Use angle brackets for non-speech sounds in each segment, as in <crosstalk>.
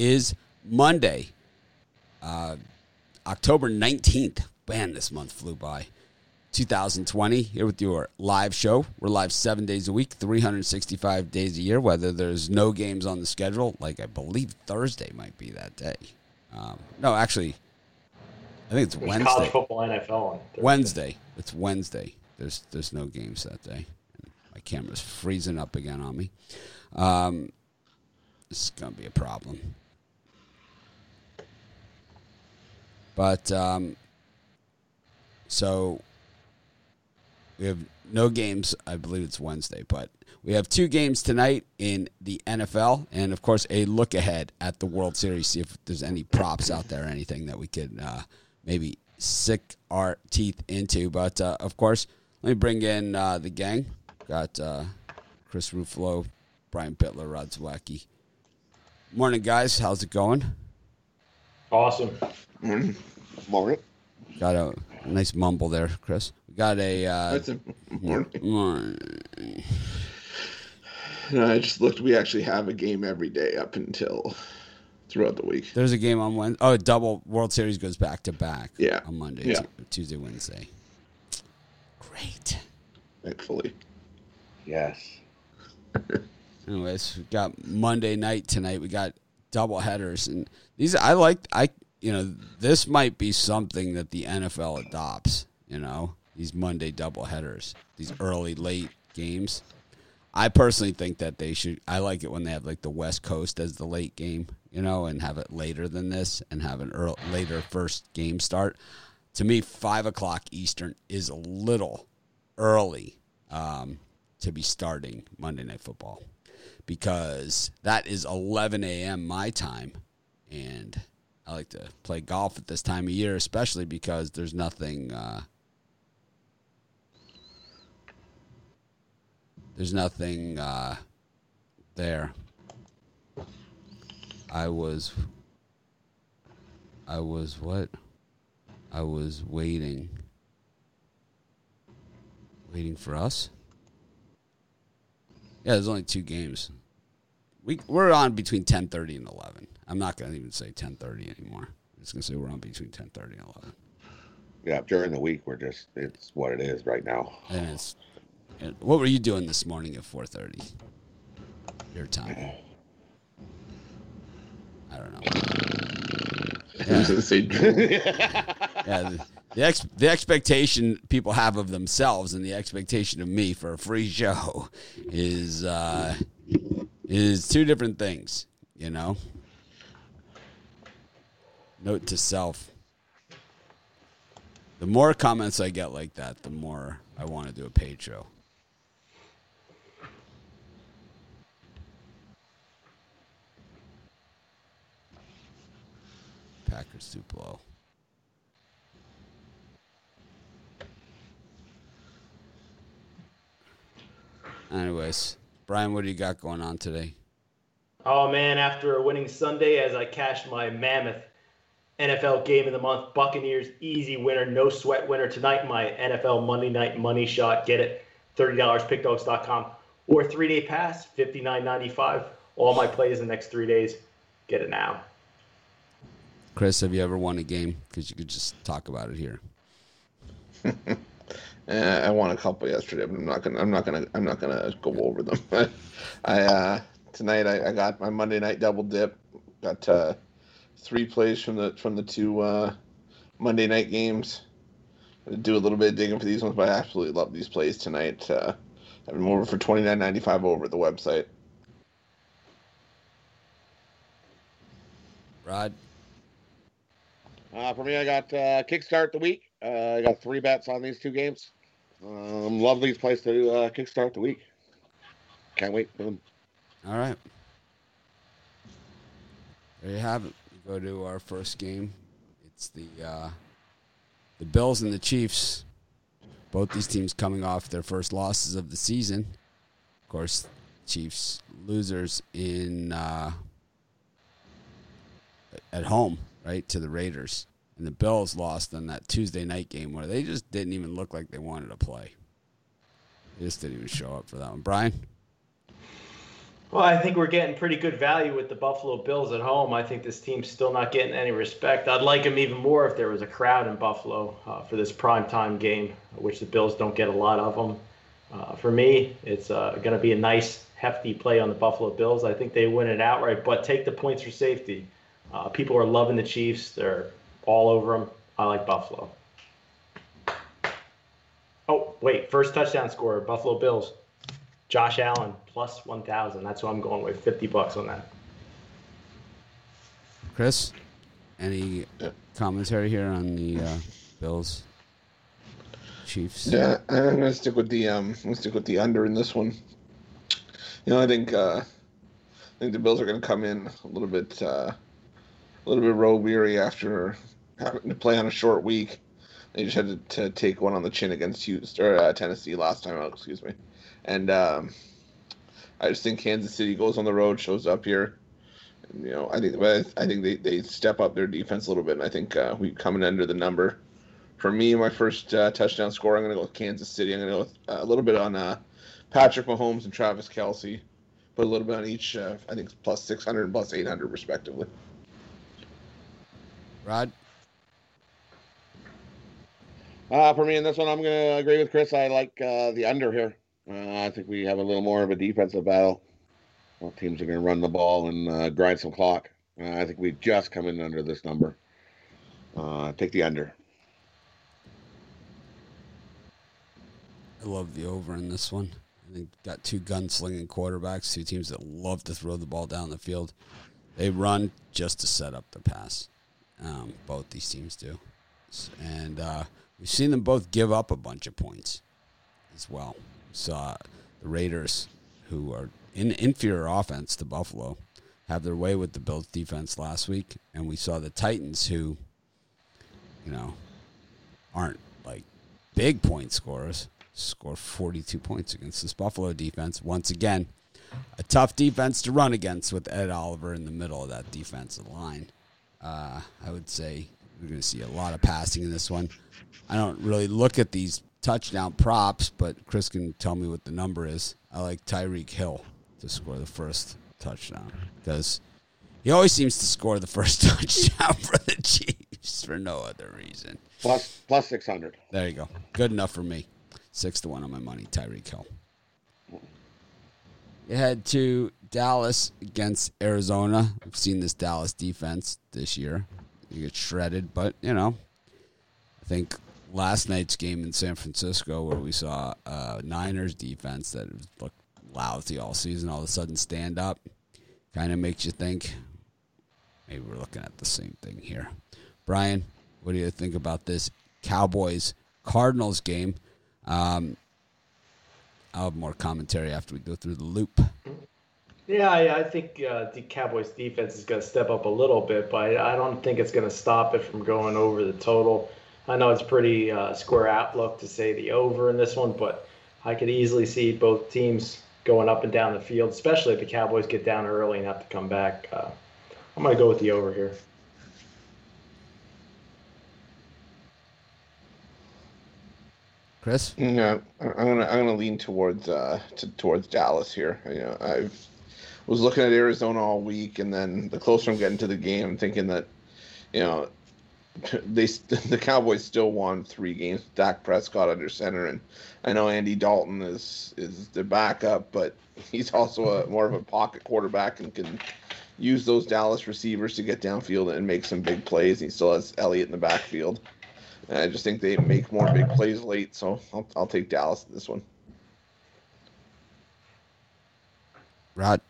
is Monday, uh, October 19th. Man, this month flew by. 2020 here with your live show. We're live seven days a week, 365 days a year, whether there's no games on the schedule, like I believe Thursday might be that day. Um, no, actually, I think it's There's Wednesday. college football, NFL. On Thursday. Wednesday. It's Wednesday. There's there's no games that day. My camera's freezing up again on me. Um, this is gonna be a problem. But um, so we have no games. I believe it's Wednesday, but we have two games tonight in the NFL, and of course a look ahead at the World Series. See if there's any props out there, or anything that we could uh, maybe sick our teeth into. But uh, of course, let me bring in uh, the gang. Got uh, Chris Ruffalo, Brian Bitler, Rod Zwacky. Morning, guys. How's it going? Awesome. Morning. Morning. Got a, a nice mumble there, Chris. We got a. Uh, That's a morning. morning. No, I just looked. We actually have a game every day up until throughout the week. There's a game on Wednesday. Oh, double World Series goes back to back. Yeah. On Monday, Yeah. Tu- Tuesday, Wednesday. Great. Thankfully. Yes. <laughs> Anyways, we got Monday night tonight. We got double headers, and these I like. I you know this might be something that the NFL adopts. You know these Monday double headers, these early late games. I personally think that they should. I like it when they have like the West Coast as the late game, you know, and have it later than this, and have an early, later first game start. To me, five o'clock Eastern is a little early um, to be starting Monday Night Football because that is 11 a.m. my time, and I like to play golf at this time of year, especially because there's nothing. Uh, there's nothing uh, there. I was. I was what? I was waiting. Waiting for us. Yeah, there's only two games. We we're on between ten thirty and eleven. I'm not gonna even say ten thirty anymore. I'm just gonna say we're on between ten thirty and eleven. Yeah, during the week we're just it's what it is right now. And it's and what were you doing this morning at four thirty? Your time. I don't know. I was gonna say, Yeah, the, the ex the expectation people have of themselves and the expectation of me for a free show is uh, is two different things. You know. Note to self: the more comments I get like that, the more I want to do a paid show. Packers too blow. Anyways, Brian, what do you got going on today? Oh man, after a winning Sunday, as I cashed my mammoth NFL game of the month, Buccaneers easy winner, no sweat winner tonight. My NFL Monday Night Money Shot, get it, thirty dollars, pickdogs.com, or three day pass, fifty nine ninety five. All my plays in the next three days, get it now. Chris, have you ever won a game? Because you could just talk about it here. <laughs> eh, I won a couple yesterday, but I'm not gonna. I'm not gonna. I'm not gonna go over them. <laughs> I uh, tonight I, I got my Monday night double dip. Got uh, three plays from the from the two uh, Monday night games. I'm do a little bit of digging for these ones, but I absolutely love these plays tonight. Uh, I have them over for twenty nine ninety five over at the website. Rod, Uh, for me, I got uh, kickstart the week. Uh, I got three bets on these two games. Um, love these plays to uh, kickstart the week. Can't wait for them. all right. There you have it. Go to our first game. It's the uh, the Bills and the Chiefs. Both these teams coming off their first losses of the season. Of course, Chiefs losers in uh, at home, right to the Raiders, and the Bills lost on that Tuesday night game where they just didn't even look like they wanted to play. They just didn't even show up for that one. Brian, Well, I think we're getting pretty good value with the Buffalo Bills at home. I think this team's still not getting any respect. I'd like them even more if there was a crowd in Buffalo uh, for this prime time game, which the Bills don't get a lot of them. Uh, for me, it's uh, going to be a nice, hefty play on the Buffalo Bills. I think they win it outright, but take the points for safety. Uh, people are loving the Chiefs. They're all over them. I like Buffalo. Oh, wait. First touchdown scorer, Buffalo Bills. Josh Allen plus 1,000. That's what I'm going with. 50 bucks on that. Chris, any commentary here on the uh, Bills? Chiefs. Yeah, I'm gonna stick with the um, I'm gonna stick with the under in this one. You know, I think uh, I think the Bills are gonna come in a little bit uh, a little bit road weary after having to play on a short week. They just had to, to take one on the chin against Houston or uh, Tennessee last time out. Excuse me, and um, I just think Kansas City goes on the road, shows up here. And, you know, I think I think they, they step up their defense a little bit, and I think uh, we coming under the number for me, my first uh, touchdown score, I'm going to go with Kansas City. I'm going to go with uh, a little bit on uh, Patrick Mahomes and Travis Kelce, Put a little bit on each. Uh, I think plus 600 and plus 800, respectively. Rod? Uh, for me in this one, I'm going to agree with Chris. I like uh, the under here. Uh, I think we have a little more of a defensive battle. Well, teams are going to run the ball and uh, grind some clock. Uh, I think we just come in under this number. Uh, take the under. I love the over in this one. I think got two gunslinging quarterbacks, two teams that love to throw the ball down the field. They run just to set up the pass. Um, both these teams do, and uh, we've seen them both give up a bunch of points as well. Saw the Raiders, who are in inferior offense to Buffalo, have their way with the Bills defense last week, and we saw the Titans, who, you know, aren't like big point scorers, score 42 points against this Buffalo defense. Once again, a tough defense to run against with Ed Oliver in the middle of that defensive line. Uh, I would say we're going to see a lot of passing in this one. I don't really look at these touchdown props, but Chris can tell me what the number is. I like Tyreek Hill to score the first touchdown because he always seems to score the first <laughs> touchdown for the Chiefs for no other reason. Plus plus six hundred. There you go. Good enough for me. Six to one on my money. Tyreek Hill. You head to Dallas against Arizona. I've seen this Dallas defense this year. You get shredded, but you know, I think last night's game in San Francisco, where we saw uh, Niners defense that looked lousy all season, all of a sudden stand up, kind of makes you think maybe we're looking at the same thing here. Brian, what do you think about this Cowboys Cardinals game? Um, I'll have more commentary after we go through the loop. Yeah, I, I think uh, the Cowboys defense is going to step up a little bit, but I don't think it's going to stop it from going over the total. I know it's pretty uh, square outlook to say the over in this one, but I could easily see both teams going up and down the field, especially if the Cowboys get down early and have to come back. Uh, I'm going to go with the over here. Chris? Yeah, I'm gonna I'm gonna lean towards uh to, towards Dallas here. You know, I've was looking at Arizona all week, and then the closer I'm getting to the game, I'm thinking that, you know, <laughs> they <laughs> the Cowboys still won three games. Dak Prescott under center, and I know Andy Dalton is is the backup, but <laughs> he's also a more of a pocket quarterback and can use those Dallas receivers to get downfield and make some big plays. He still has Elliott in the backfield. And I just think they make more big plays late, so I'll, I'll take Dallas in this one. Rod?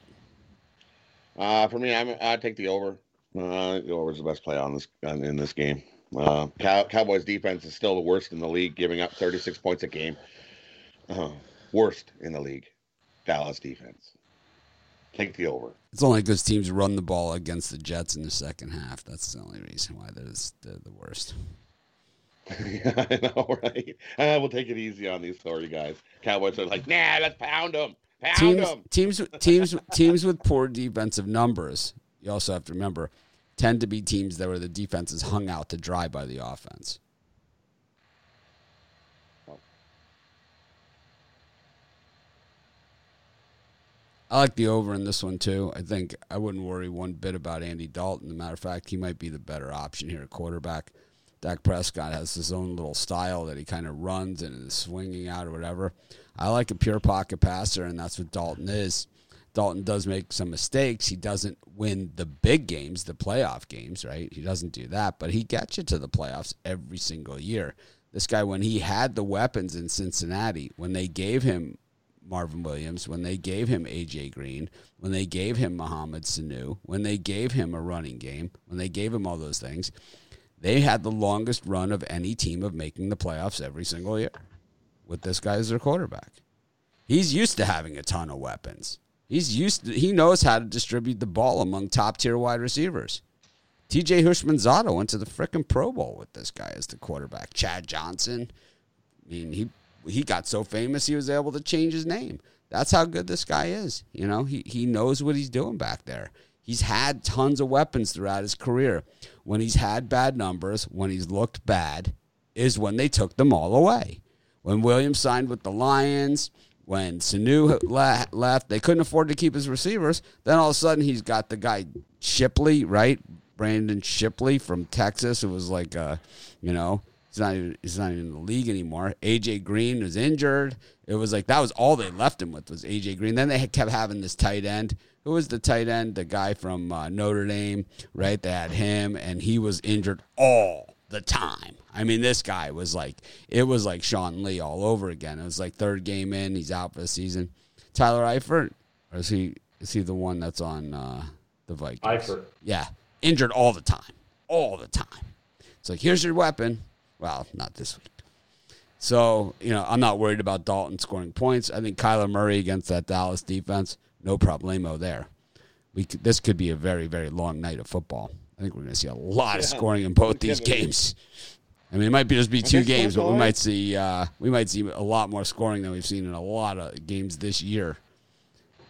Uh, for me, I'm I take the over. Uh, is the best play on this in this game. Uh, Cow- Cowboys defense is still the worst in the league, giving up 36 points a game. Uh, worst in the league. Dallas defense. Take the over. It's only because teams run the ball against the Jets in the second half. That's the only reason why they're, they're the worst. <laughs> yeah, I know, right? Uh, we'll take it easy on these sorry guys. Cowboys are like, nah, let's pound them. Pound teams, them. teams, teams, teams with poor defensive numbers. You also have to remember, tend to be teams that where the defense is hung out to dry by the offense. I like the over in this one too. I think I wouldn't worry one bit about Andy Dalton. As a matter of fact, he might be the better option here at quarterback. Dak Prescott has his own little style that he kind of runs and is swinging out or whatever. I like a pure pocket passer, and that's what Dalton is. Dalton does make some mistakes. He doesn't win the big games, the playoff games, right? He doesn't do that, but he gets you to the playoffs every single year. This guy, when he had the weapons in Cincinnati, when they gave him Marvin Williams, when they gave him AJ Green, when they gave him Mohamed Sanu, when they gave him a running game, when they gave him all those things, they had the longest run of any team of making the playoffs every single year with this guy as their quarterback. He's used to having a ton of weapons. He's used to, he knows how to distribute the ball among top tier wide receivers. TJ Houshmandzadeh went to the frickin' Pro Bowl with this guy as the quarterback. Chad Johnson. I mean, he he got so famous he was able to change his name. That's how good this guy is. You know, he he knows what he's doing back there. He's had tons of weapons throughout his career. When he's had bad numbers, when he's looked bad, is when they took them all away. When Williams signed with the Lions, when Sanu left, they couldn't afford to keep his receivers. Then all of a sudden, he's got the guy Shipley, right? Brandon Shipley from Texas. It was like, uh, you know, he's not even he's not even in the league anymore. AJ Green was injured. It was like that was all they left him with was AJ Green. Then they kept having this tight end. Who was the tight end? The guy from uh, Notre Dame, right? They had him, and he was injured all the time. I mean, this guy was like it was like Sean Lee all over again. It was like third game in, he's out for the season. Tyler Eifert, or is he is he the one that's on uh, the Vikings? Eifert. Yeah, injured all the time, all the time. It's like here's your weapon. Well, not this week. So you know, I'm not worried about Dalton scoring points. I think Kyler Murray against that Dallas defense, no problemo there. We could, this could be a very very long night of football. I think we're going to see a lot of scoring in both these games. I mean, it might be just be two games, but we might see uh, we might see a lot more scoring than we've seen in a lot of games this year.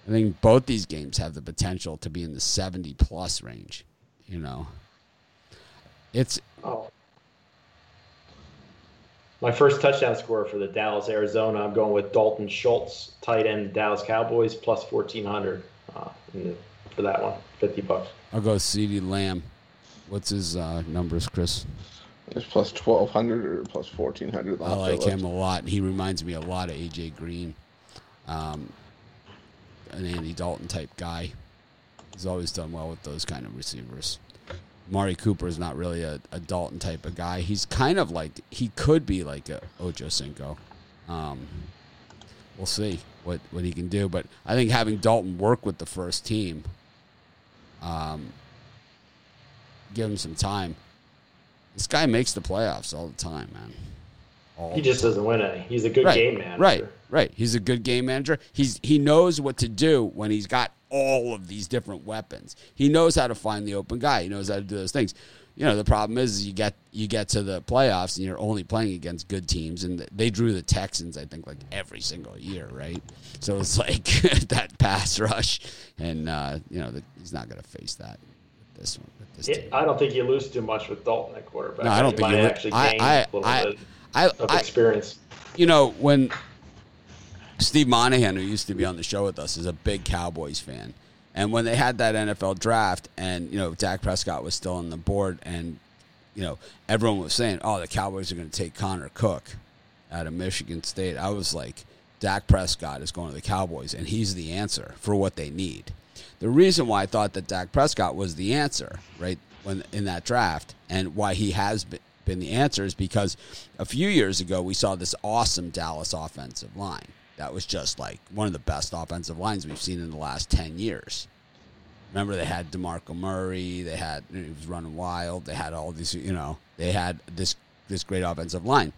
I think both these games have the potential to be in the 70 plus range. You know, it's oh. My first touchdown score for the Dallas Arizona. I'm going with Dalton Schultz, tight end Dallas Cowboys, plus 1400 uh, for that one, 50 bucks. I'll go CeeDee Lamb. What's his uh, numbers, Chris? It's plus 1200 or plus 1400. I like him a lot. He reminds me a lot of AJ Green, um, an Andy Dalton type guy. He's always done well with those kind of receivers. Amari Cooper is not really a, a, Dalton type of guy. He's kind of like he could be like a Ocho Cinco. Um, we'll see what what he can do, but I think having Dalton work with the first team, um, give him some time. This guy makes the playoffs all the time, man. All he just doesn't win any. He's a good right, game manager. Right, right. He's a good game manager. He's he knows what to do when he's got all of these different weapons. He knows how to find the open guy. He knows how to do those things. You know, the problem is you get you get to the playoffs and you're only playing against good teams, and they drew the Texans, I think, like every single year, right? So it's like <laughs> that pass rush, and uh, you know the, he's not going to face that this one. This it, I don't think you lose too much with Dalton at quarterback. No, I don't you think you actually gain I, a little I, bit I, of experience. You know when Steve Monahan, who used to be on the show with us, is a big Cowboys fan. And when they had that NFL draft, and you know Dak Prescott was still on the board, and you know everyone was saying, "Oh, the Cowboys are going to take Connor Cook out of Michigan State," I was like, "Dak Prescott is going to the Cowboys, and he's the answer for what they need." The reason why I thought that Dak Prescott was the answer, right, when in that draft, and why he has been, been the answer is because a few years ago we saw this awesome Dallas offensive line that was just like one of the best offensive lines we've seen in the last 10 years. Remember, they had DeMarco Murray, they had, he was running wild, they had all these, you know, they had this, this great offensive line.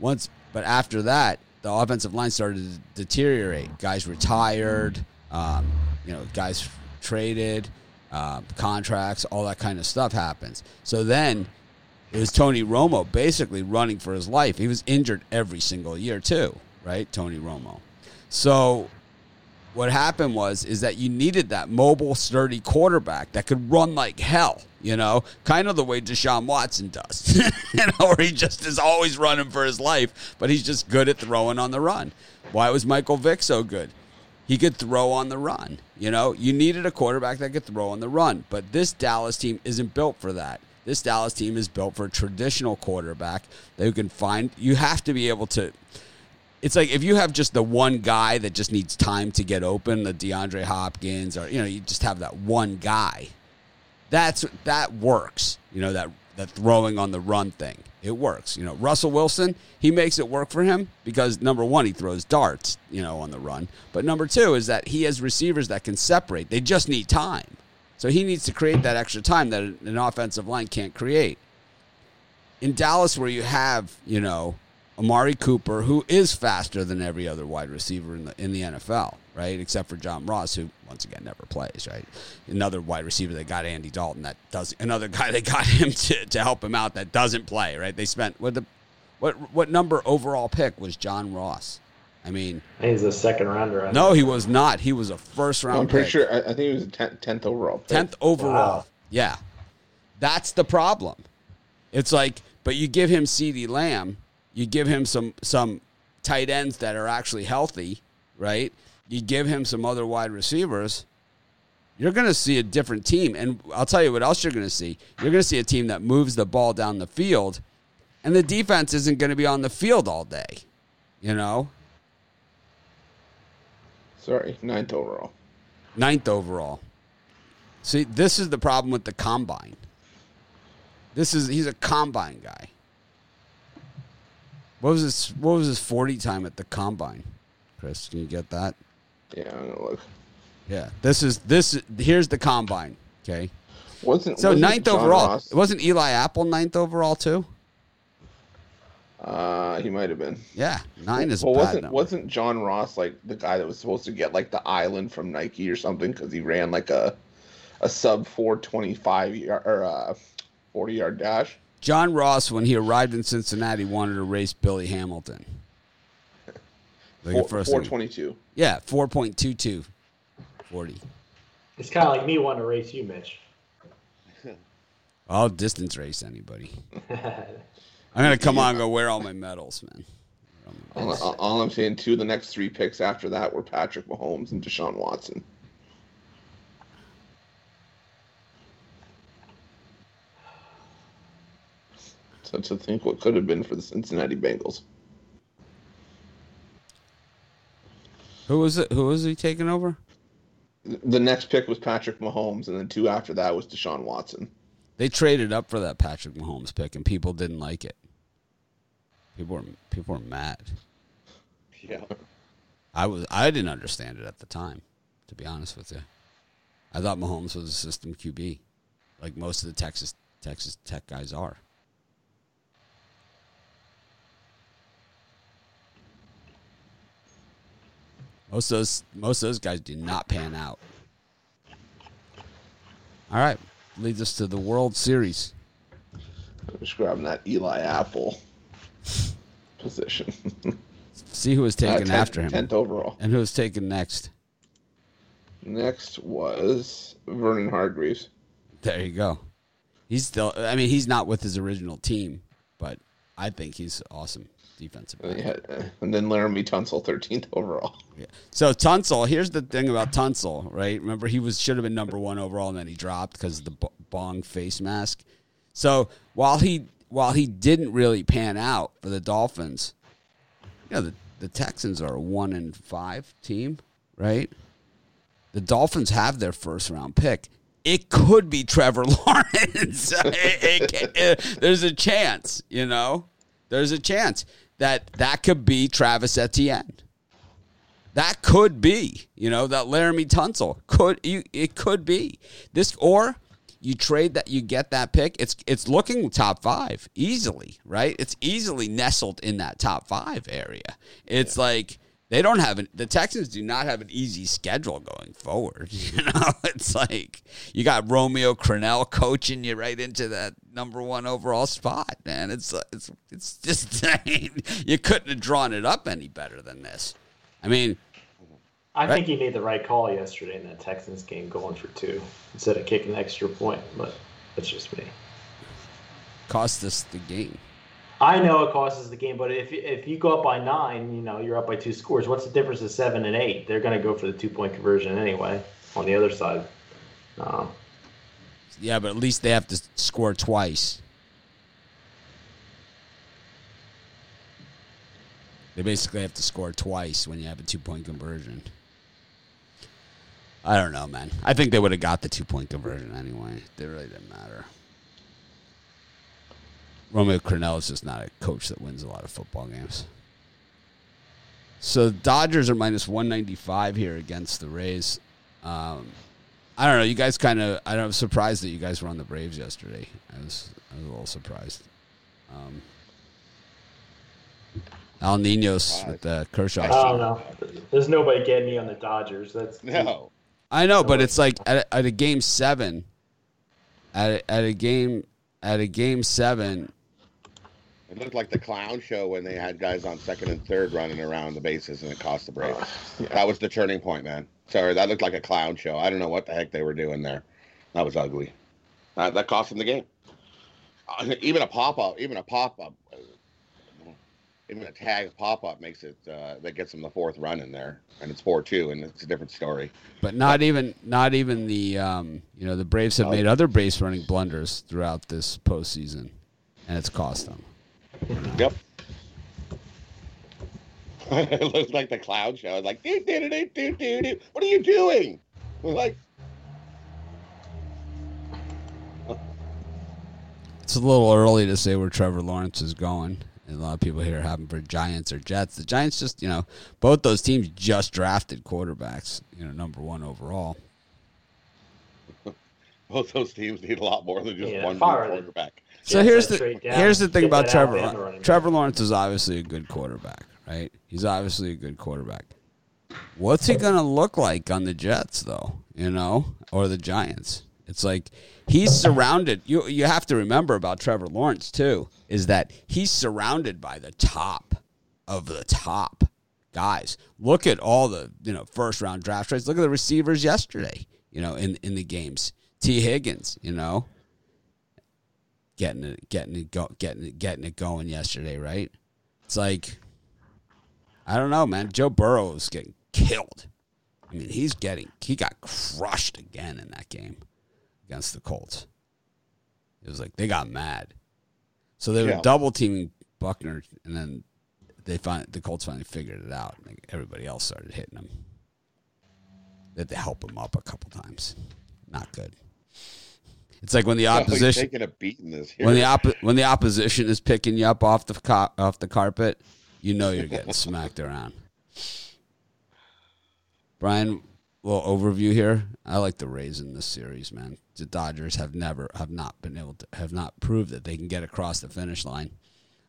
Once, but after that, the offensive line started to deteriorate. Guys retired, um, you know, guys traded, uh, contracts, all that kind of stuff happens. So then it was Tony Romo basically running for his life. He was injured every single year, too right? Tony Romo. So what happened was is that you needed that mobile, sturdy quarterback that could run like hell. You know, kind of the way Deshaun Watson does. <laughs> you know, where he just is always running for his life, but he's just good at throwing on the run. Why was Michael Vick so good? He could throw on the run. You know, you needed a quarterback that could throw on the run, but this Dallas team isn't built for that. This Dallas team is built for a traditional quarterback that you can find. You have to be able to. It's like if you have just the one guy that just needs time to get open, the DeAndre Hopkins, or you know, you just have that one guy. That's that works. You know that that throwing on the run thing. It works. You know, Russell Wilson, he makes it work for him because number one, he throws darts, you know, on the run. But number two is that he has receivers that can separate. They just need time. So he needs to create that extra time that an offensive line can't create. In Dallas, where you have, you know, Amari Cooper, who is faster than every other wide receiver in the in the NFL, right? Except for John Ross, who once again never plays, right? Another wide receiver that got Andy Dalton that does another <laughs> guy that got him to, to help him out that doesn't play, right? They spent what the what what number overall pick was John Ross? I mean, He's a second rounder. I no, he was not. He was a first round. I'm pretty pick. sure. I, I think he was a tenth, 10th overall. pick. Tenth overall. Wow. Yeah, that's the problem. It's like, but you give him CeeDee Lamb, you give him some some tight ends that are actually healthy, right? You give him some other wide receivers. You're going to see a different team, and I'll tell you what else you're going to see. You're going to see a team that moves the ball down the field, and the defense isn't going to be on the field all day. You know, Sorry, ninth overall. ninth overall. See, this is the problem with the combine. This is he's a combine guy. What was his what was his forty time at the combine? Chris, can you get that? Yeah, I'm gonna look. Yeah. This is this here's the combine. Okay. Wasn't So wasn't ninth John overall. Ross- Wasn't Eli Apple ninth overall too? Uh, he might have been. Yeah. Nine is well, wasn't number. wasn't John Ross like the guy that was supposed to get like the island from Nike or something because he ran like a a sub four twenty five or uh, forty yard dash? John Ross, when he arrived in Cincinnati, wanted to race Billy Hamilton. Like the Four, first four thing- Yeah, 4.22 40. It's kind of like me wanting to race you, Mitch. I'll distance race anybody. I'm gonna come on and go wear all my medals, man. All, all- all I'm saying, two of the next three picks after that were Patrick Mahomes and Deshaun Watson. So to think what could have been for the Cincinnati Bengals. Who was it? Who was he taking over? The next pick was Patrick Mahomes, and then two after that was Deshaun Watson. They traded up for that Patrick Mahomes pick, and people didn't like it. People were people were mad. Yeah. I was I didn't understand it at the time, to be honest with you. I thought Mahomes was a system QB, like most of the Texas Texas Tech guys are. Most of those most of those guys do not pan out. All right, leads us to the World Series. I'm just grabbing that Eli Apple position. <laughs> See who was taken after him, Tenth overall. and who was taken next. Next was Vernon Hargreaves. There you go. He's still. I mean, he's not with his original team, but I think he's awesome defensive. And, back. uh, and then Laremy Tunsil, 13th overall. Yeah. So Tunsil, here's the thing about Tunsil, right? Remember, he was should have been number one overall, and then he dropped because of the bong face mask. So while he while he didn't really pan out for the Dolphins, you know the the Texans are a one and five team, right? The Dolphins have their first round pick. It could be Trevor <laughs> Lawrence. <laughs> It- it it- there's a chance, you know. There's a chance that that could be Travis Etienne. That could be, you know, that Laremy Tunsil could you it could be this or you trade that you get that pick. It's it's looking top five easily, right? It's easily nestled in that top five area. It's like they don't have an, the Texans do not have an easy schedule going forward. <laughs> You know, it's like you got Romeo Crennel coaching you right into that number one overall spot, man. It's it's it's just <laughs> you couldn't have drawn it up any better than this. I mean, I think he made the right call yesterday in that Texans game, going for two instead of kicking an extra point. But that's just me. cost us the game. I know it costs the game, but if if you go up by nine, you know you're up by two scores. What's the difference of seven and eight? They're going to go for the two point conversion anyway. On the other side, um, Yeah, but at least they have to score twice. They basically have to score twice when you have a two point conversion. I don't know, man. I think they would have got the two point conversion anyway. It really didn't matter. Romeo Crennel is just not a coach that wins a lot of football games. So Dodgers are minus 195 here against the Rays. Um, I don't know. You guys kind of. I was surprised that you guys were on the Braves yesterday. I was. I was a little surprised. Um, Al Ninos with the Kershaw. I don't know. There's nobody getting me on the Dodgers. That's No. I know, but it's like at, at a game seven. At a, at a game at a game seven. It looked like the clown show when they had guys on second and third running around the bases and it cost the Braves. That was the turning point, man. Sorry, that looked like a clown show. I don't know what the heck they were doing there. That was ugly. That, that cost them the game. Uh, even a pop up, even a pop up, even a tag pop up makes it uh, that gets them the fourth run in there, and it's four two, and it's a different story. But not even not even the um, you know the Braves have made other base running blunders throughout this postseason, and it's cost them. Yep. <laughs> it looks like the clown show. It's was like, doo, doo, doo, doo, doo, doo. what are you doing? We're like, It's a little early to say where Trevor Lawrence is going. And a lot of people here have him for Giants or Jets. The Giants just, you know, both those teams just drafted quarterbacks, you know, number one overall. <laughs> both those teams need a lot more than just Yeah, one fire good them. quarterback. So here's the here's the thing Get about Trevor. Alabama. Trevor Lawrence is obviously a good quarterback, right? He's obviously a good quarterback. What's he gonna look like on the Jets, though? You know, or the Giants? It's like he's surrounded. You you have to remember about Trevor Lawrence too is that he's surrounded by the top of the top guys. Look at all the you know first round draft trades. Look at the receivers yesterday. You know in in the games. Tee Higgins. You know getting it, getting it, go, getting it, getting it going yesterday, right? It's like, I don't know, man. Joe Burrow is getting killed. I mean, he's getting, he got crushed again in that game against the Colts. It was like they got mad, so they were Yeah. double teaming Buckner, and then they find the Colts finally figured it out. Like everybody else started hitting him. They had to help him up a couple times. Not good. It's like when the No, he's opposition taking a beating this year. when the oppo- when the opposition is picking you up off the co- off the carpet, you know you're getting <laughs> smacked around. Brian, little overview here. I like the Rays in this series, man. The Dodgers have never have not been able to have not proved that they can get across the finish line.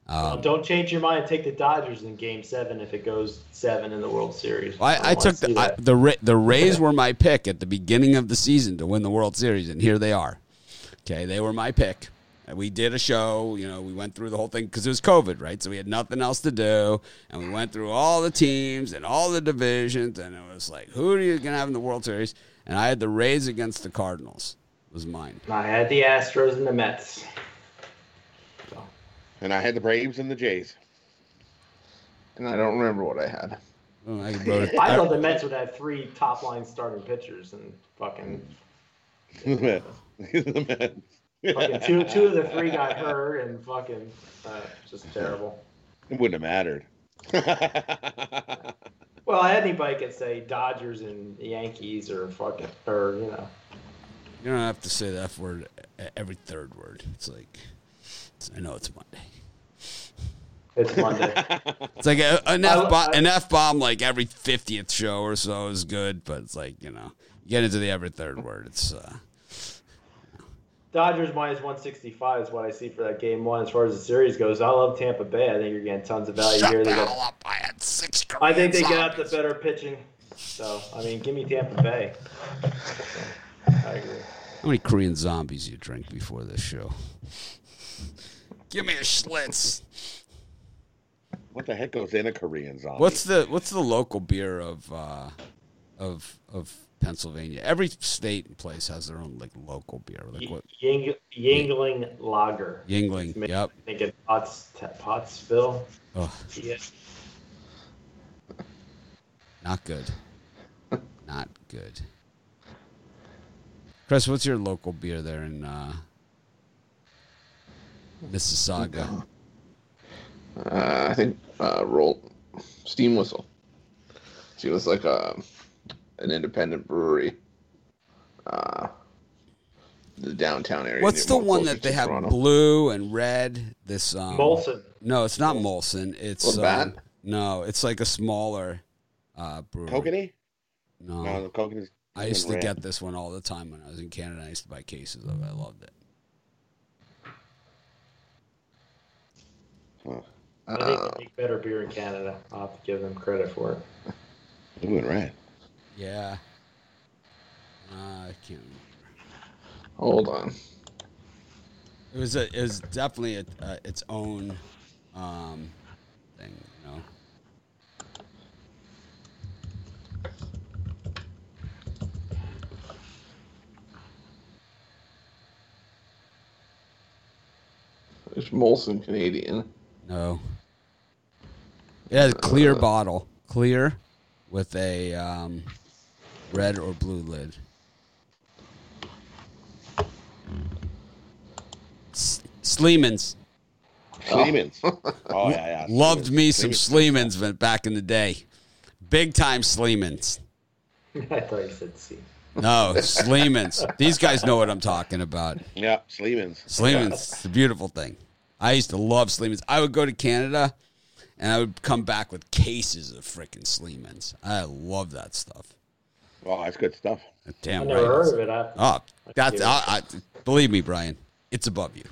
Well, um, don't change your mind. Take the Dodgers in Game Seven if it goes seven in the World Series. I, I wanna took the I, the the Rays were my pick at the beginning of the season to win the World Series, and here they are. Okay, they were my pick. We did a show, you know, we went through the whole thing because it was COVID, right? So we had nothing else to do, and we went through all the teams and all the divisions, and it was like, who are you gonna have in the World Series? And I had the Rays against the Cardinals. Was mine. I had the Astros and the Mets. So, and I had the Braves and the Jays. And I don't remember what I had. Oh, I. <laughs> I thought the Mets would have three top line starting pitchers and fucking, <laughs> the fucking two two of the three got hurt and fucking uh, just terrible. It wouldn't have mattered. <laughs> Well, anybody could say Dodgers and Yankees or fucking or you know. You don't have to say the F word every third word. It's like, it's- I know it's Monday. It's Monday. <laughs> It's like a, an I- F bomb, an F bomb like every fiftieth show or so is good, but it's like you know, you get into the every third word. It's uh, Dodgers minus 165 is what I see for that game one. As far as the series goes, I love Tampa Bay. I think you're getting tons of value shut here. the They hell got, up! I had six. I think they got the better pitching. So, I mean, give me Tampa Bay. I agree. How many Korean zombies you drink before this show? Give me a Schlitz. what the heck goes in a Korean zombie? What's the what's the local beer of uh, of of Pennsylvania. Every state and place has their own like local beer. Like what Ying, Yuengling Lager. Yuengling. Maybe- Yep. I think it's Potts, Pottsville. Oh, Yeah. not good. not good. Chris, what's your local beer there in uh, Mississauga? Uh, I think uh, roll steam whistle. She was like a an independent brewery. Uh, the downtown area. What's the one that they have Toronto. blue and red? This um, Molson. No, it's not Molson. It's Labatt? um, no, it's like a smaller uh, brewery. Kokanee? No, No, the Kokanee's. I used to red. get this one all the time when I was in Canada. I used to buy cases of it. I loved it. Huh. I think Uh, they make better beer in Canada. I'll have to give them credit for it. Blue and red. Yeah. Uh, I can't remember. hold on. It was a, it was definitely a, uh, its own um, thing, you know. It's Molson Canadian. No. It has a clear bottle, clear, with a um, red or blue lid. S- Sleeman's Sleeman's. Oh, <laughs> oh yeah, yeah. loved Sleeman's. me some Sleeman's. Sleeman's back in the day, big time Sleeman's. <laughs> I thought you said C. No, Sleeman's. These guys know what I'm talking about. Yeah, Sleeman's. Sleeman's, it's a beautiful thing. I used to love Sleeman's. I would go to Canada, and I would come back with cases of freaking Sleeman's. I love that stuff. Oh, that's good stuff. I Damn never right. heard of it. I, Oh, that's I, I, believe me, Brian. It's above you,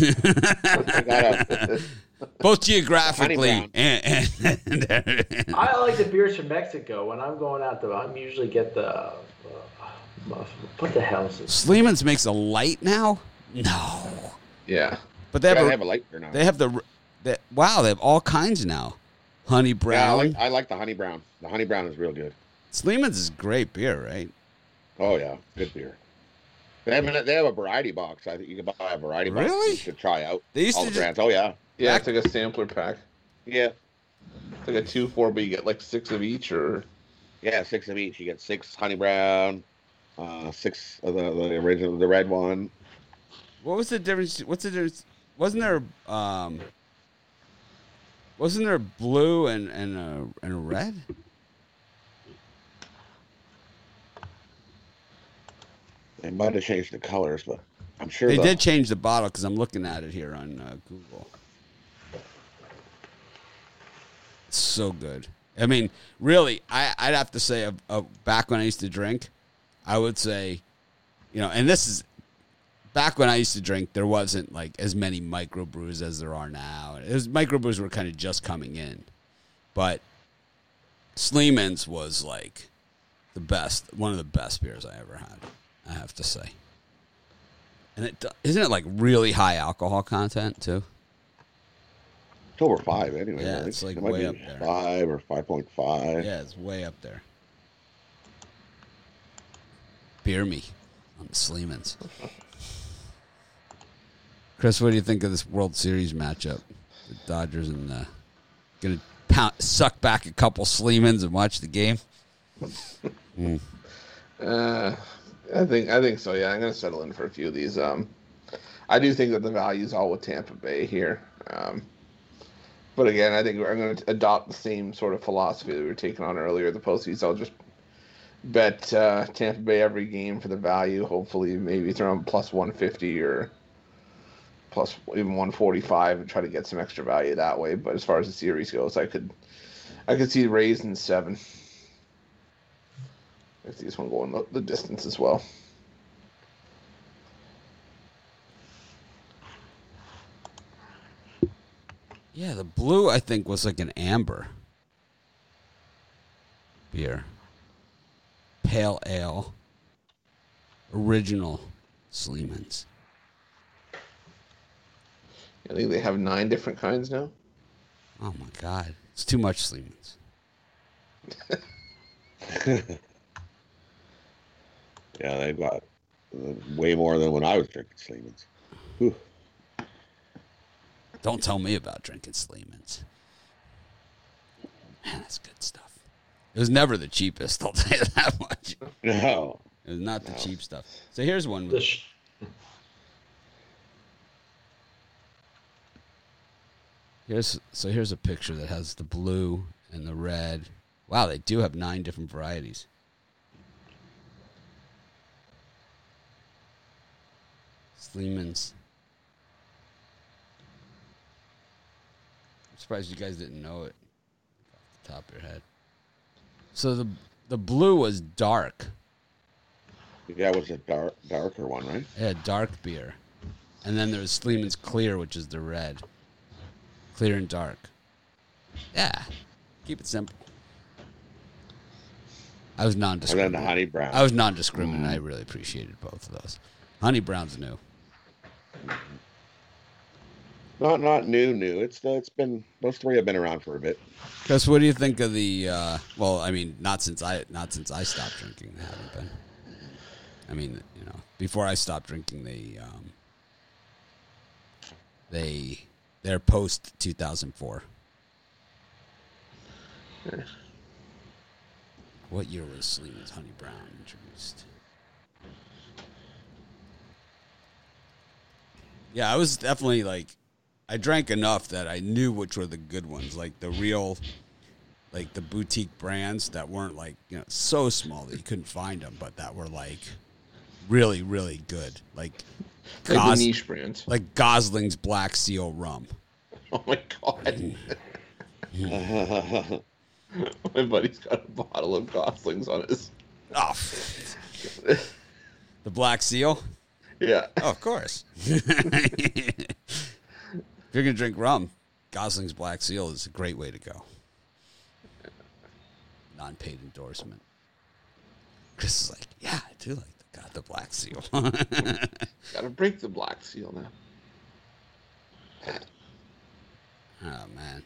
I got a, both geographically Honey and, and, and- I like the beers from Mexico. When I'm going out to, I usually get the. Uh, what the hell is this? Sleeman's makes a light now. No, Yeah. but they yeah, have they a, have a light beer now. they have the they, wow. They have all kinds now. Honey yeah, I brown. like, I like the honey brown. The honey brown is real good. Sleeman's is great beer, right? Oh yeah, good beer. They have, a- they have a variety box. I think you can buy a variety box. Really? You should try out They used all to the just- brands. Oh yeah, Yeah, Back- it's like a sampler pack. yeah, It's like a two four, but you get like six of each, or yeah. Six of each. You get six honey brown, uh, six of the, the original, the red one. What was the difference? What's the difference? Wasn't there um wasn't there blue and and a and a red? They might have changed the colors, but I'm sure They the- did change the bottle because I'm looking at it here on uh, Google. It's so good. I mean, really, I, I'd have to say, uh, back when I used to drink, I would say, you know, and this is back when I used to drink, there wasn't like as many microbrews as there are now. It was, microbrews were kind of just coming in, but Sleeman's was like the best, one of the best beers I ever had. I have to say. And it do- isn't it like really high alcohol content too? It's over five anyway. Yeah, I think. it's, like, It might way be up there. Five or five point five. Yeah, it's way up there. Beer me on the Sleemans. Chris, what do you think of this World Series matchup? The Dodgers and uh, gonna pound, suck back a couple Sleemans and watch the game. <laughs> Uh, I think I think so. Yeah, I'm gonna settle in for a few of these. Um, I do think that the value is all with Tampa Bay here. Um, but again, I think I'm going to adopt the same sort of philosophy that we were taking on earlier. The postseason, I'll just bet uh, Tampa Bay every game for the value. Hopefully, maybe throw them plus 150 or plus even 145 and try to get some extra value that way. But as far as the series goes, I could I could see Rays in seven. I see this one going the, the distance as well. Yeah, the blue I think was like an amber beer, pale ale, original Sleemans. I think they have nine different kinds now. Oh my God, it's too much Sleemans. <laughs> Yeah, they've got uh, way more than when I was drinking Sleeman's. Whew. Don't tell me about drinking Sleeman's. Man, that's good stuff. It was never the cheapest, <laughs> I'll tell you that much. No. It was not the No. cheap stuff. So here's one. The sh- Here's so here's a picture that has the blue and the red. Wow, they do have nine different varieties. Sleeman's. I'm surprised you guys didn't know it off the top of your head. So the the blue was dark. Yeah, it was a dark, darker one, right? Yeah, dark beer. And then there was Sleeman's Clear, which is the red. Clear and dark. Yeah. Keep it simple. I was And then the honey brown. I was non-discriminate. Mm. I really appreciated both of those. Honey Brown's new. Not not new, new. It's uh, it's been those three have been around for a bit. Chris, what do you think of the? Uh, well, I mean, not since I not since I stopped drinking. They haven't been. I mean, you know, before I stopped drinking, they um, they they're post two thousand four. What year was Sleeman's Honey Brown introduced? Yeah, I was definitely like, I drank enough that I knew which were the good ones, like the real, like the boutique brands that weren't like you know so small that you couldn't find them, but that were like really really good, like Like Gos- niche brands. like Gosling's Black Seal rum. Oh my god. Mm. <laughs> my buddy's got a bottle of Goslings on his. Oh, the Black Seal. Yeah. Oh, of course. <laughs> if you're gonna drink rum, Gosling's Black Seal is a great way to go. Non-paid endorsement. Chris is like, yeah, I do like the, God, the Black Seal. <laughs> Gotta break the black seal now. oh man.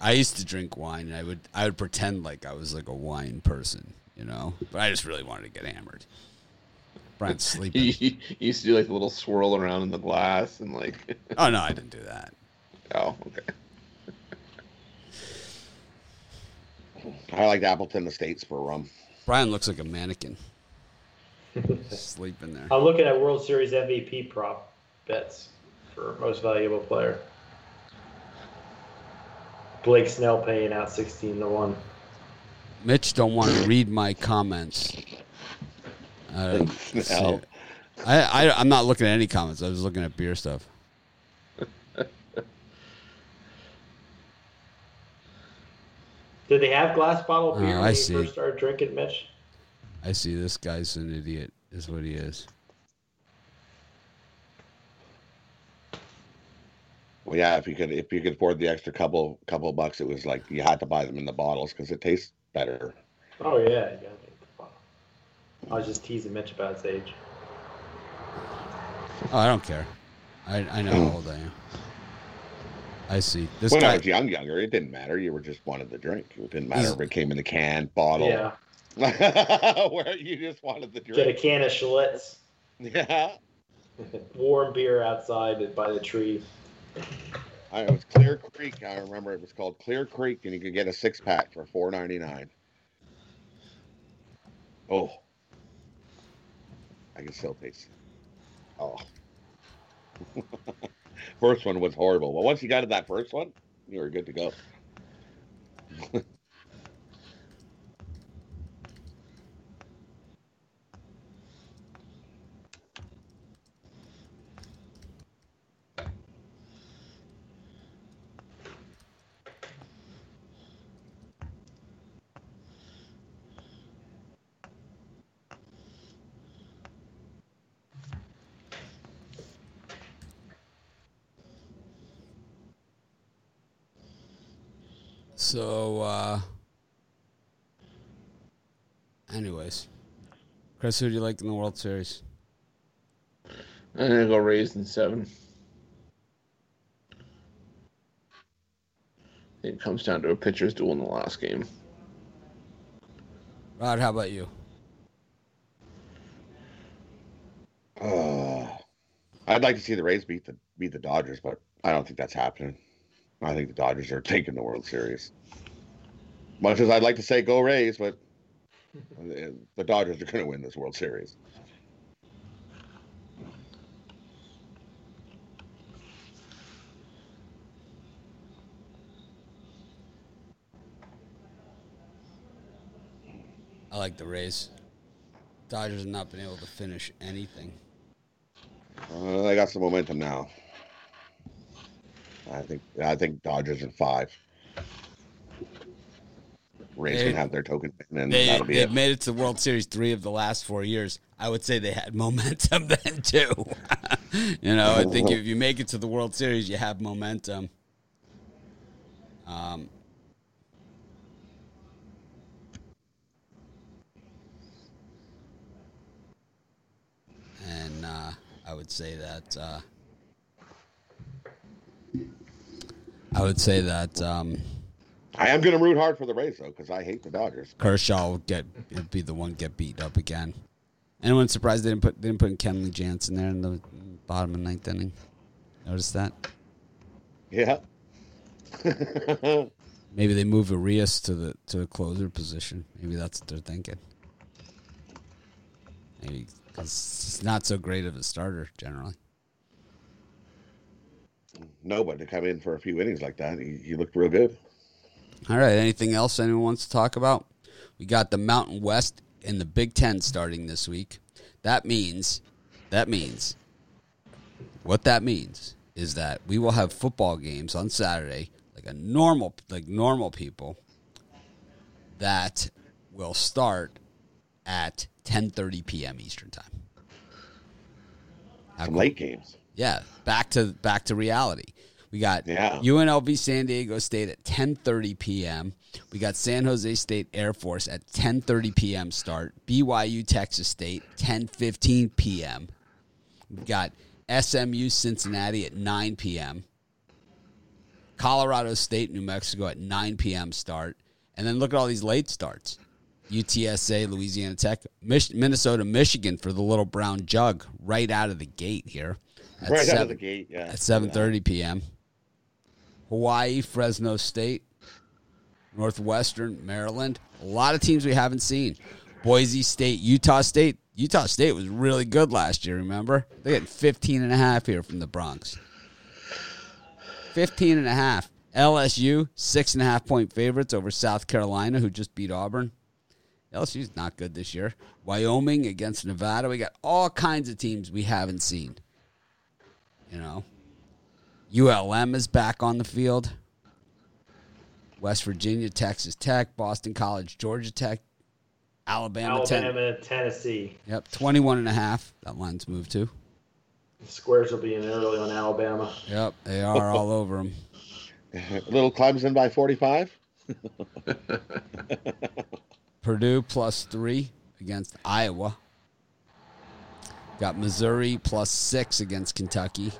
I used to drink wine, and I would I would pretend like I was like a wine person, you know, but I just really wanted to get hammered. Brian's sleeping. <laughs> He, he used to do like a little swirl around in the glass and like. <laughs> Oh no, I didn't do that. oh, okay. I liked Appleton Estates for rum. Brian looks like a mannequin. Sleeping there. I'm looking at World Series MVP prop bets for most valuable player. Blake Snell paying out 16 to 1. Mitch don't want to read my comments. Uh, let's see. I, I I'm not looking at any comments. I was looking at beer stuff. <laughs> Did they have glass bottle Oh, beer I you see. first started drinking, Mitch? I see this guy's an idiot. Is what he is. Well, yeah, if you could if you could afford the extra couple couple bucks, it was like you had to buy them in the bottles because it tastes better. Oh, yeah. You gotta make the bottle. I was just teasing Mitch about his age. Oh, I don't care. I I know how hmm. old I am. I see this when I was young, younger, it didn't matter. You were just wanted the drink. It didn't matter if it came in the can, bottle, Yeah. <laughs> where you just wanted the drink. Get a can of Schlitz. Yeah, <laughs> Warm beer outside by the tree. I, it was Clear Creek. I remember it was called Clear Creek, and you could get a six pack for four ninety nine. Oh, I can still taste. it. Oh, <laughs> first one was horrible, but once you got to that first one, you were good to go. <laughs> Chris, who do you like in the World Series? I'm gonna go Rays in seven. It comes down to a pitcher's duel in the last game. Rod, how about you? Uh, I'd like to see the Rays beat the beat the Dodgers, but I don't think that's happening. I think the Dodgers are taking the World Series. Much as I'd like to say go Rays, but the Dodgers are going to win this World Series. I like the Rays. Dodgers have not been able to finish anything. Uh, they got some momentum now. I think I think Dodgers in five. Rays They- can have their token, and They, that'll be they've it. made it to the World Series three of the last four years. I would say they had <laughs> momentum then too. <laughs> you know, I think if you make it to the World Series, you have momentum. Um, and uh, I would say that uh, I would say that. Um, I am going to root hard for the Rays though, because I hate the Dodgers. Kershaw will get be the one get beat up again. Anyone surprised they didn't put they didn't put Kenley Jansen there in the bottom of ninth inning? Notice that? Yeah. <laughs> Maybe they move Urías to the to the closer position. Maybe that's what they're thinking. Maybe because he's not so great of a starter generally. no, but to come in for a few innings like that, he, he looked real good. All right. Anything else anyone wants to talk about? We got the Mountain West and the Big Ten starting this week. That means, that means, what that means is that we will have football games on Saturday, like a normal, like normal people, that will start at 10:30 p.m. Eastern time. How Some cool- late games. yeah, back to back to reality. We got Yeah. UNLV San Diego State at 10:30 p.m. We got San Jose State Air Force at 10:30 p.m. start. BYU Texas State 10:15 p.m. We got SMU Cincinnati at 9 p.m. Colorado State New Mexico at 9 p.m. start. And then look at all these late starts. UTSA, Louisiana Tech, Mich- Minnesota, Michigan for the little brown jug right out of the gate here. Right out of the gate, yeah. at 7:30 p.m. Hawaii, Fresno State, Northwestern, Maryland. A lot of teams we haven't seen. Boise State, Utah State. Utah State was really good last year, remember? They got 15 and a half here from the Broncos. 15 and a half. LSU, six and a half point favorites over South Carolina, who just beat Auburn. LSU's not good this year. Wyoming against Nevada. We got all kinds of teams we haven't seen. You know, ULM is back on the field. West Virginia, Texas Tech, Boston College, Georgia Tech, Alabama, Ten- Alabama, Tennessee. Yep, 21 and a half. That line's moved to. The squares will be in early on Alabama. Yep, they are all over them. <laughs> Little Clemson by 45. <laughs> Purdue plus three against Iowa. Got Missouri plus six against Kentucky.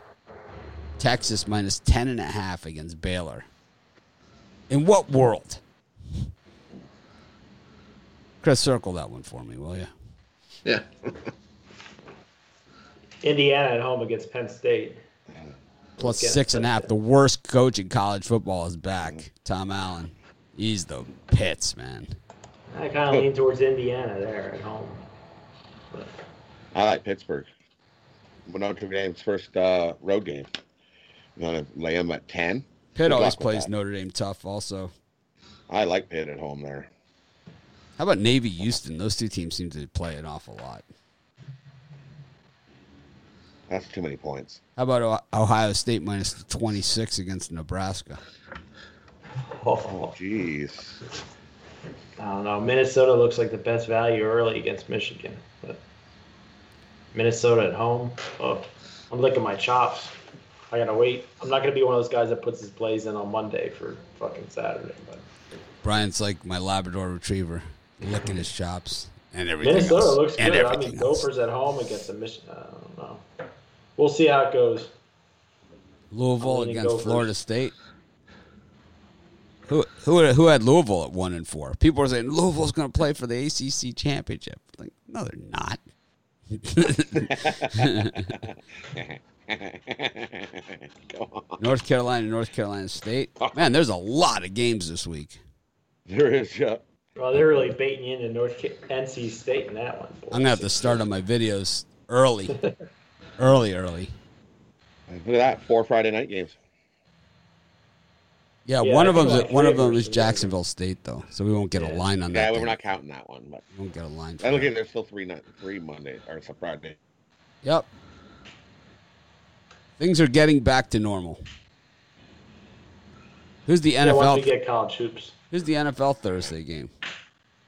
Texas minus ten and a half against Baylor. In what world? Chris, circle that one for me, will you? Yeah. <laughs> Indiana at home against Penn State. Six and a half. The worst coach in college football is back. Tom Allen. He's the pits, man. I kind of lean towards Indiana there at home. But I like Pittsburgh. But Notre Dame's first uh, road game. You want to lay them at 10? Pitt Good always plays. Notre Dame tough, also. I like Pitt at home there. How about Navy Houston? Those two teams seem to play an awful lot. That's too many points. How about Ohio State 26 against Nebraska? oh, Jeez. I don't know. Minnesota looks like the best value early against Michigan, but Minnesota at home. Oh, I'm licking my chops. I gotta wait. I'm not gonna be one of those guys that puts his plays in on Monday for fucking Saturday. But Brian's like my Labrador retriever, licking his chops and everything Minnesota else. looks and good. I mean, else. Gophers at home against the Michigan. I don't know. We'll see how it goes. Louisville against Gophers. Florida State. Who who who had Louisville at one and four? People are saying Louisville's going to play for the ACC championship. Like, no, they're not. <laughs> <laughs> <laughs> Come on. North Carolina, North Carolina State. Man, there's a lot of games this week. There is, yeah. Well, they're really baiting you into North Ca- NC State in that one. I'm gonna have to start on my videos early, <laughs> early, early. Look at that. Four Friday night games. Yeah, Yeah, one I of think them, like one three of them of is us are Jacksonville State though, so we won't get a Yeah. line on that. Yeah, that. we're game. not counting that one, but We won't get a line. I for look that. at there's still three night, three Monday or it's a Friday. Yep. Things are getting back to normal. Who's the Yeah, once we NFL? get college hoops. Who's the NFL Thursday game?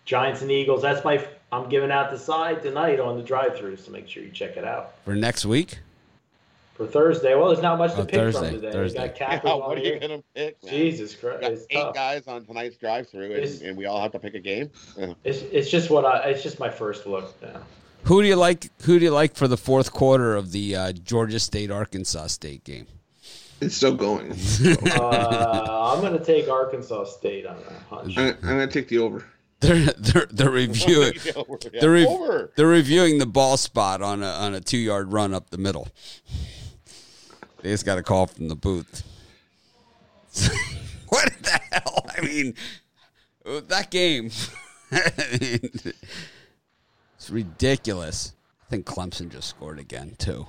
Giants and Eagles. That's my. I'm giving out the side tonight on the drive-throughs to make sure you check it out For next week? for Thursday. Well, there's not much to Oh, pick Thursday, from today. Thursday. You got <laughs> Yeah, what on are you gonna pick? Man? Jesus Christ, got eight tough. guys on tonight's drive-through, and, and we all have to pick a game. It's, it's just what I. It's just my first look. Yeah. Who do you like? Who do you like for the fourth quarter of the uh, Georgia State Arkansas State game? It's still going. <laughs> Uh, I'm gonna take Arkansas State on that hunch. I'm, I'm gonna take the over. They're they're they're <laughs> reviewing Over, yeah. they're, re- Over. they're reviewing the ball spot on a on a two yard run up the middle. They just got a call from the booth. <laughs> what the hell? I mean, that game. I mean, it's ridiculous. I think Clemson just scored again too.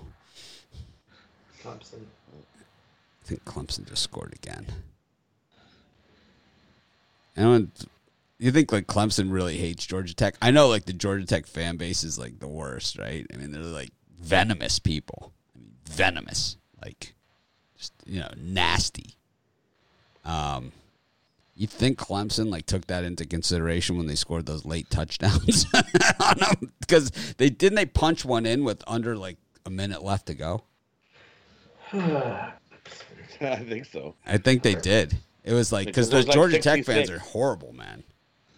Clemson. I think Clemson just scored again. And you think like Clemson really hates Georgia Tech? I know like the Georgia Tech fan base is like the worst, right? I mean, they're like venomous people. I mean, venomous, like just you know, nasty. Um, you think Clemson like took that into consideration when they scored those late touchdowns <laughs> because they didn't they punch one in with under like a minute left to go. <sighs> I think so. I think they did. It was like because those like Georgia Tech fans are horrible, man.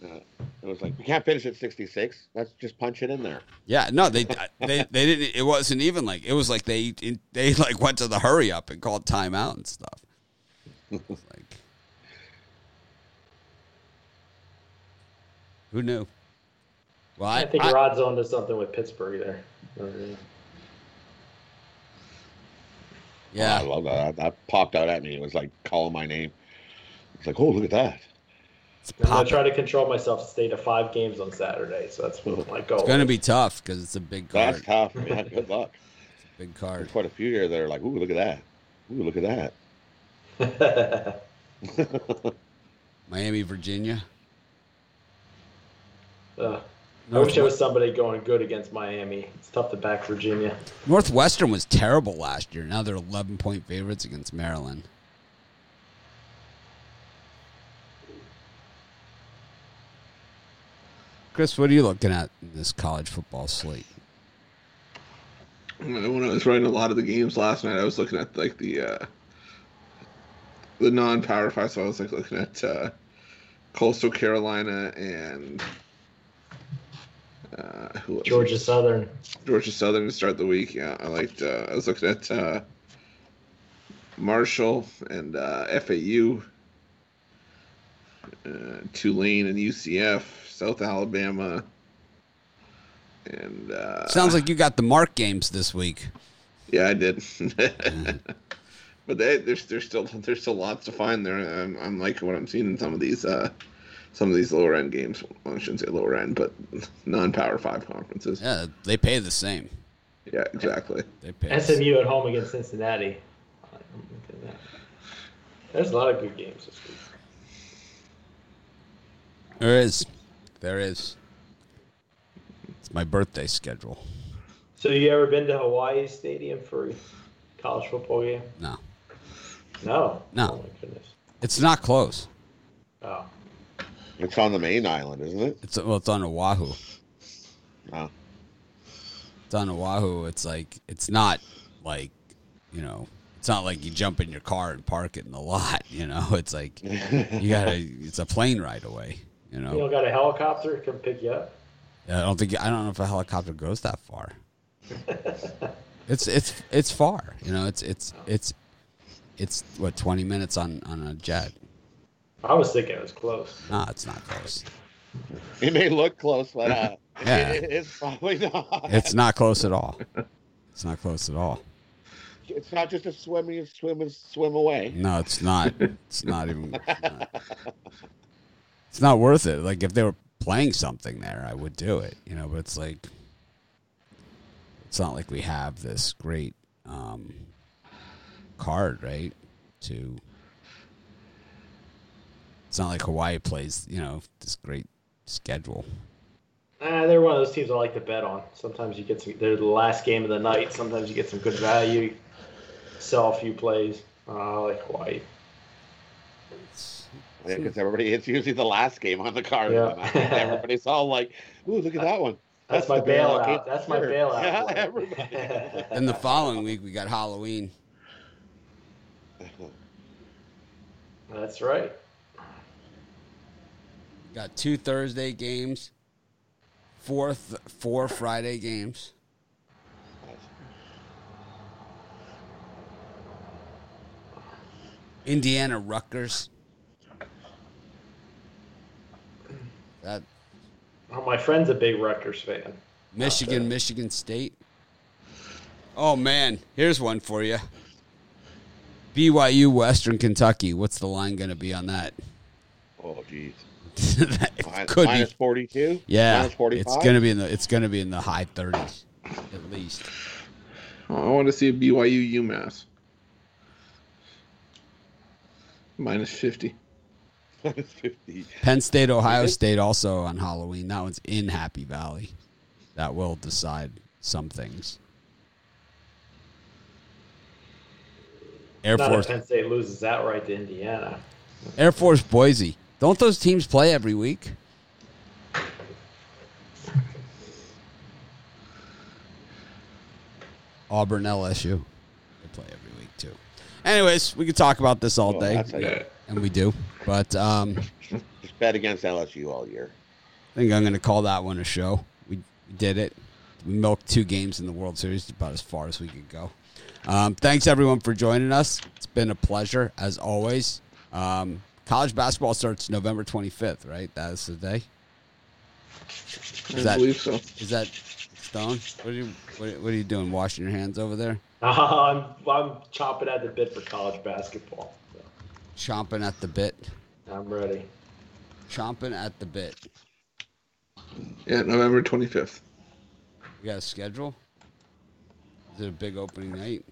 Uh, it was like we can't finish at 66. Let's just punch it in there. Yeah, no, they they they didn't. It wasn't even like it was like they they like went to the hurry up and called timeout and stuff. <laughs> Like, who knew? Well, I, I think I- Rod's onto something with Pittsburgh there. yeah, oh, I love that. That popped out at me. It was like calling my name. It's like, oh, look at that. I'm gonna try to control myself to stay to five games on Saturday, so that's what my goal. It's gonna be tough because <laughs> it's a big card. That's tough. Man, good luck. Big There's card. quite a few here that are like, ooh, look at that. Ooh, look at that. <laughs> Miami, Virginia. Uh, I wish there was somebody going good against Miami. It's tough to back Virginia. Northwestern was terrible last year. Now they're 11 point favorites against Maryland. Chris, what are you looking at in this college football slate? When I was writing a lot of the games last night, I was looking at like the uh, the non-power five. So I was like looking at uh, Coastal Carolina and uh, who else? Georgia Southern. Georgia Southern to start the week. Yeah, I liked. Uh, I was looking at uh, Marshall and uh, FAU, uh, Tulane and UCF, South Alabama, and uh, Sounds like you got the mark games this week. yeah, I did. <laughs> but they, there's there's still there's still lots to find there. I'm, I'm liking what I'm seeing in some of these uh, some of these lower end games. Well, I shouldn't say lower end, but <laughs> non-power five conferences. Yeah, they pay the same. Yeah, exactly. They pay. SMU at home against Cincinnati. I'm looking at that. There's a lot of good games this week. There is. There is. It's my birthday schedule. So you ever been to Hawaii Stadium for a college football game? No. No. No. Oh my goodness. It's not close. Oh. It's on the main island, isn't it? It's well, it's on Oahu. Oh. It's on Oahu. It's like it's not like you know. It's not like you jump in your car and park it in the lot. You know. <laughs> It's like you gotta. It's a plane ride away. You know? You don't got a helicopter to come pick you up? I don't think. I don't know if a helicopter goes that far. <laughs> It's it's it's far. You know. It's it's it's it's what twenty minutes on on a jet. I was thinking it was close. No, it's not close. <laughs> It may look close, but uh, <laughs> Yeah. it- it's probably not. It's not close at all. <laughs> It's not close at all. it's not just a swim. You swim and swim away. No, it's not. It's not even. It's not, it's not worth it. Like if they were playing something there, I would do it. You know, but it's like it's not like we have this great um, card, right? To it's not like Hawaii plays, you know, this great schedule. Uh, they're one of those teams I like to bet on. Sometimes you get some. They're the last game of the night. Sometimes you get some good value. Sell a few plays. Uh, I like Hawaii. Yeah, because everybody, it's usually the last game on the card. Yeah. <laughs> Everybody's all like, "Ooh, look at that one." That's, my bailout bailout. That's my bailout. Yeah, <laughs> everybody. <laughs> And the following week we got Halloween. That's right. Got two Thursday games, four th- four Friday games. Indiana Rutgers. That Oh, my friend's a big Rutgers fan. Michigan, Michigan State. Oh man, here's one for you. BYU Western Kentucky. What's the line going to be on that? Oh, jeez. <laughs> It Min- could minus be. forty-two. Yeah, minus forty-five. it's going to be in the it's going to be in the high 30s at least. Oh, I want to see a BYU UMass. Minus 50. minus fifty. Penn State, Ohio State also on Halloween. That one's in Happy Valley. That will decide some things. Air Not Force if Penn State loses outright to Indiana. Air Force Boise. Don't those teams play every week? Auburn, LSU. They play every week too. Anyways, we could talk about this all day, that's and we do. But um, Just bet against LSU all year. I think I'm going to call that one a show. We we did it. We milked two games in the World Series, about as far as we could go. Um, thanks everyone for joining us. It's been a pleasure as always. Um, college basketball starts November 25th, right? That's the day. I that- believe so. Is that Stone? What are you what, what are you doing? Washing your hands over there? <laughs> I'm I'm chomping at the bit for college basketball. Chomping at the bit. I'm ready. Chomping at the bit. Yeah, November 25th. You got a schedule? Is it a big opening night?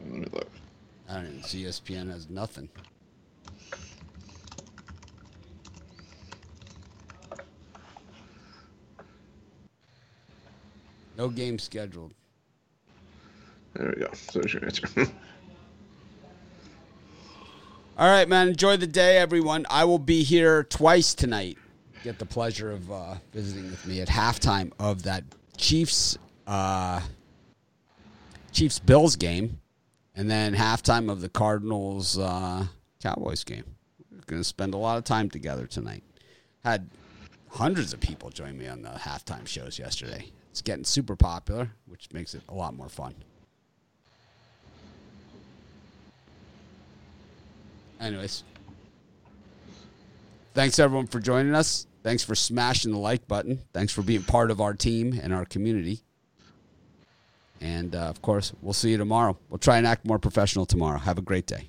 Let me look. I don't even see ESPN has nothing. No game scheduled. There we go. So there's your answer. <laughs> All right, man. Enjoy the day, everyone. I will be here twice tonight. Get the pleasure of uh, visiting with me at halftime of that Chiefs uh, Chiefs Bills game, and then halftime of the Cardinals uh, Cowboys game. We're going to spend a lot of time together tonight. Had hundreds of people join me on the halftime shows yesterday. It's getting super popular, which makes it a lot more fun. Anyways, thanks everyone for joining us. Thanks for smashing the like button. Thanks for being part of our team and our community. And uh, of course, we'll see you tomorrow. We'll try and act more professional tomorrow. Have a great day.